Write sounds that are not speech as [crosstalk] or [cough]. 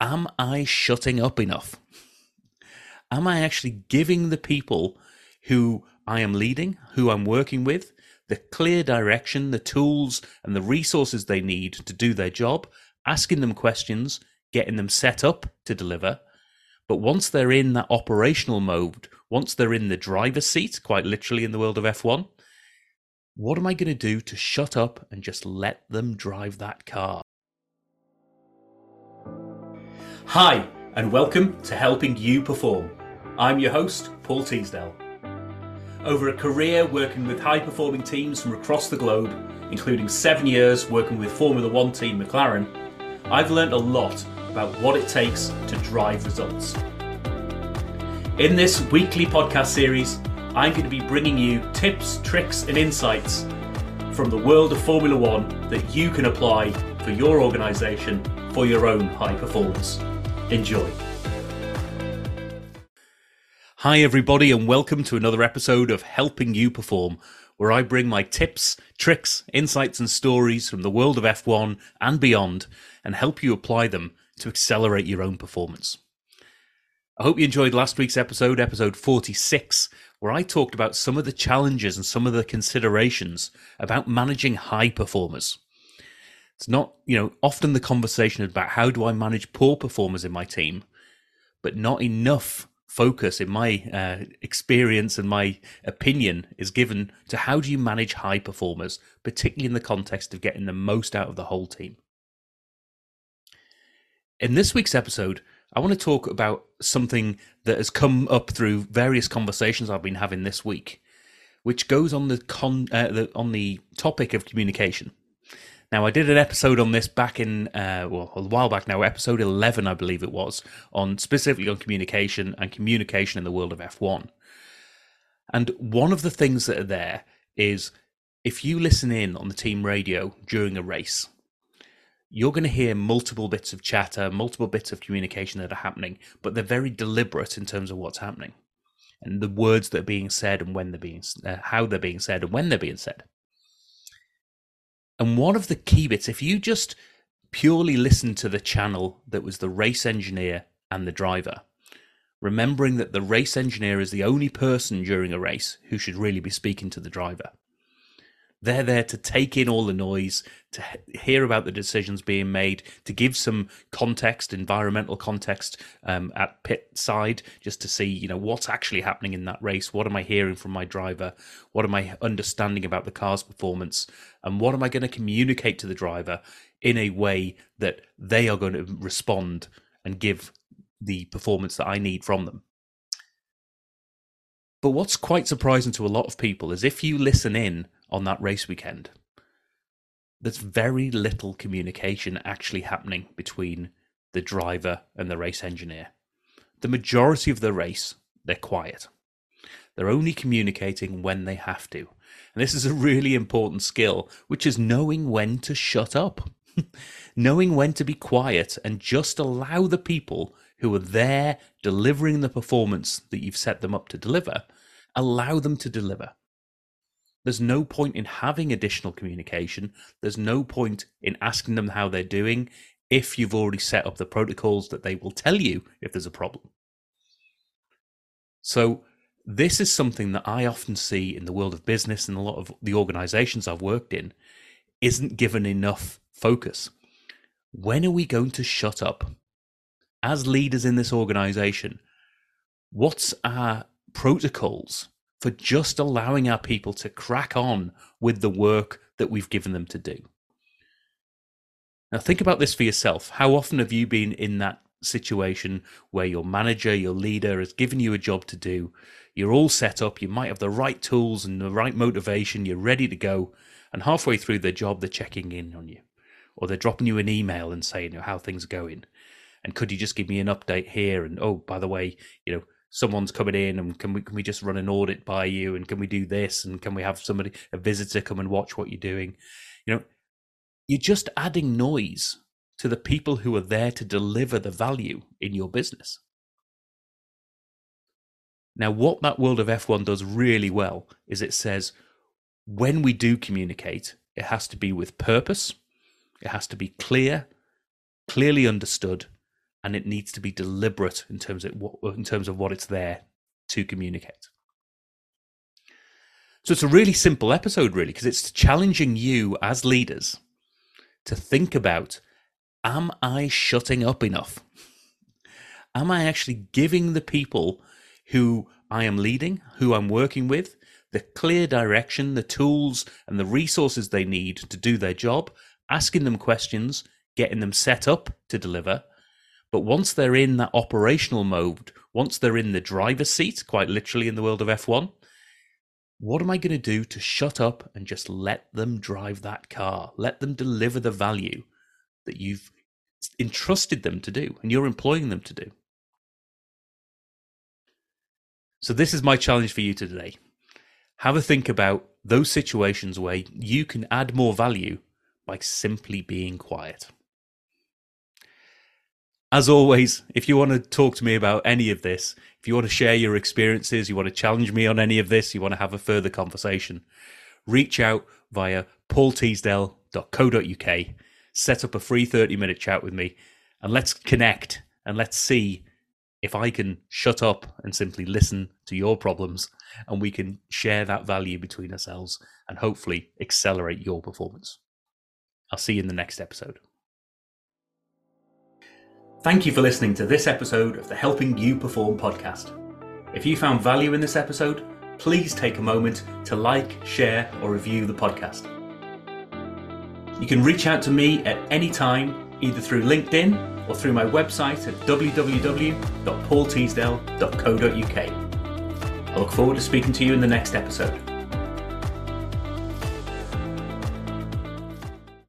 am I shutting up enough? Am I actually giving the people who I am leading, who I'm working with, the clear direction, the tools, and the resources they need to do their job, asking them questions, getting them set up to deliver. But once they're in that operational mode, once they're in the driver's seat, quite literally in the world of F1, what am I going to do to shut up and just let them drive that car? Hi, and welcome to Helping You Perform. I'm your host, Paul Teasdale. Over a career working with high performing teams from across the globe, including seven years working with Formula One team McLaren, I've learned a lot about what it takes to drive results. In this weekly podcast series, I'm going to be bringing you tips, tricks, and insights from the world of Formula One that you can apply for your organisation for your own high performance. Enjoy. Hi, everybody, and welcome to another episode of Helping You Perform, where I bring my tips, tricks, insights, and stories from the world of F1 and beyond and help you apply them to accelerate your own performance. I hope you enjoyed last week's episode, episode 46, where I talked about some of the challenges and some of the considerations about managing high performers. It's not, you know, often the conversation about how do I manage poor performers in my team, but not enough focus in my uh, experience and my opinion is given to how do you manage high performers, particularly in the context of getting the most out of the whole team. In this week's episode, I want to talk about something that has come up through various conversations I've been having this week, which goes on the con uh, the, on the topic of communication. Now, I did an episode on this back in uh, well a while back now, episode eleven, I believe it was, on specifically on communication and communication in the world of F one. And one of the things that are there is if you listen in on the team radio during a race, you're going to hear multiple bits of chatter, multiple bits of communication that are happening, but they're very deliberate in terms of what's happening and the words that are being said and when they're being, uh, how they're being said and when they're being said. And one of the key bits, if you just purely listen to the channel that was the race engineer and the driver, remembering that the race engineer is the only person during a race who should really be speaking to the driver. They're there to take in all the noise, to hear about the decisions being made, to give some context, environmental context um, at pit side, just to see, you know, what's actually happening in that race. What am I hearing from my driver? What am I understanding about the car's performance? And what am I going to communicate to the driver in a way that they are going to respond and give the performance that I need from them? But what's quite surprising to a lot of people is if you listen in on that race weekend, there's very little communication actually happening between the driver and the race engineer. The majority of the race, they're quiet. They're only communicating when they have to. And this is a really important skill, which is knowing when to shut up, [laughs] knowing when to be quiet and just allow the people who are there delivering the performance that you've set them up to deliver, allow them to deliver. There's no point in having additional communication. There's no point in asking them how they're doing if you've already set up the protocols that they will tell you if there's a problem. So, this is something that I often see in the world of business and a lot of the organizations I've worked in isn't given enough focus. When are we going to shut up? As leaders in this organization, what's our protocols for just allowing our people to crack on with the work that we've given them to do. Now, think about this for yourself. How often have you been in that situation where your manager, your leader has given you a job to do? You're all set up, you might have the right tools and the right motivation, you're ready to go, and halfway through the job, they're checking in on you, or they're dropping you an email and saying how things are going. And could you just give me an update here? And oh, by the way, you know, someone's coming in and can we can we just run an audit by you? And can we do this? And can we have somebody a visitor come and watch what you're doing? You know you're just adding noise to the people who are there to deliver the value in your business. Now what that world of F1 does really well is it says when we do communicate it has to be with purpose. It has to be clear clearly understood and it needs to be deliberate in terms of what, in terms of what it's there to communicate. So it's a really simple episode, really, because it's challenging you as leaders to think about am I shutting up enough? Am I actually giving the people who I am leading, who I'm working with, the clear direction, the tools, and the resources they need to do their job, asking them questions, getting them set up to deliver? But once they're in that operational mode, once they're in the driver's seat, quite literally in the world of F1, what am I going to do to shut up and just let them drive that car? Let them deliver the value that you've entrusted them to do and you're employing them to do. So, this is my challenge for you today. Have a think about those situations where you can add more value by simply being quiet. As always, if you want to talk to me about any of this, if you want to share your experiences, you want to challenge me on any of this, you want to have a further conversation, reach out via paulteasdale.co.uk, set up a free 30 minute chat with me, and let's connect and let's see if I can shut up and simply listen to your problems and we can share that value between ourselves and hopefully accelerate your performance. I'll see you in the next episode. Thank you for listening to this episode of the Helping You Perform podcast. If you found value in this episode, please take a moment to like, share, or review the podcast. You can reach out to me at any time, either through LinkedIn or through my website at www.paulteasdale.co.uk. I look forward to speaking to you in the next episode.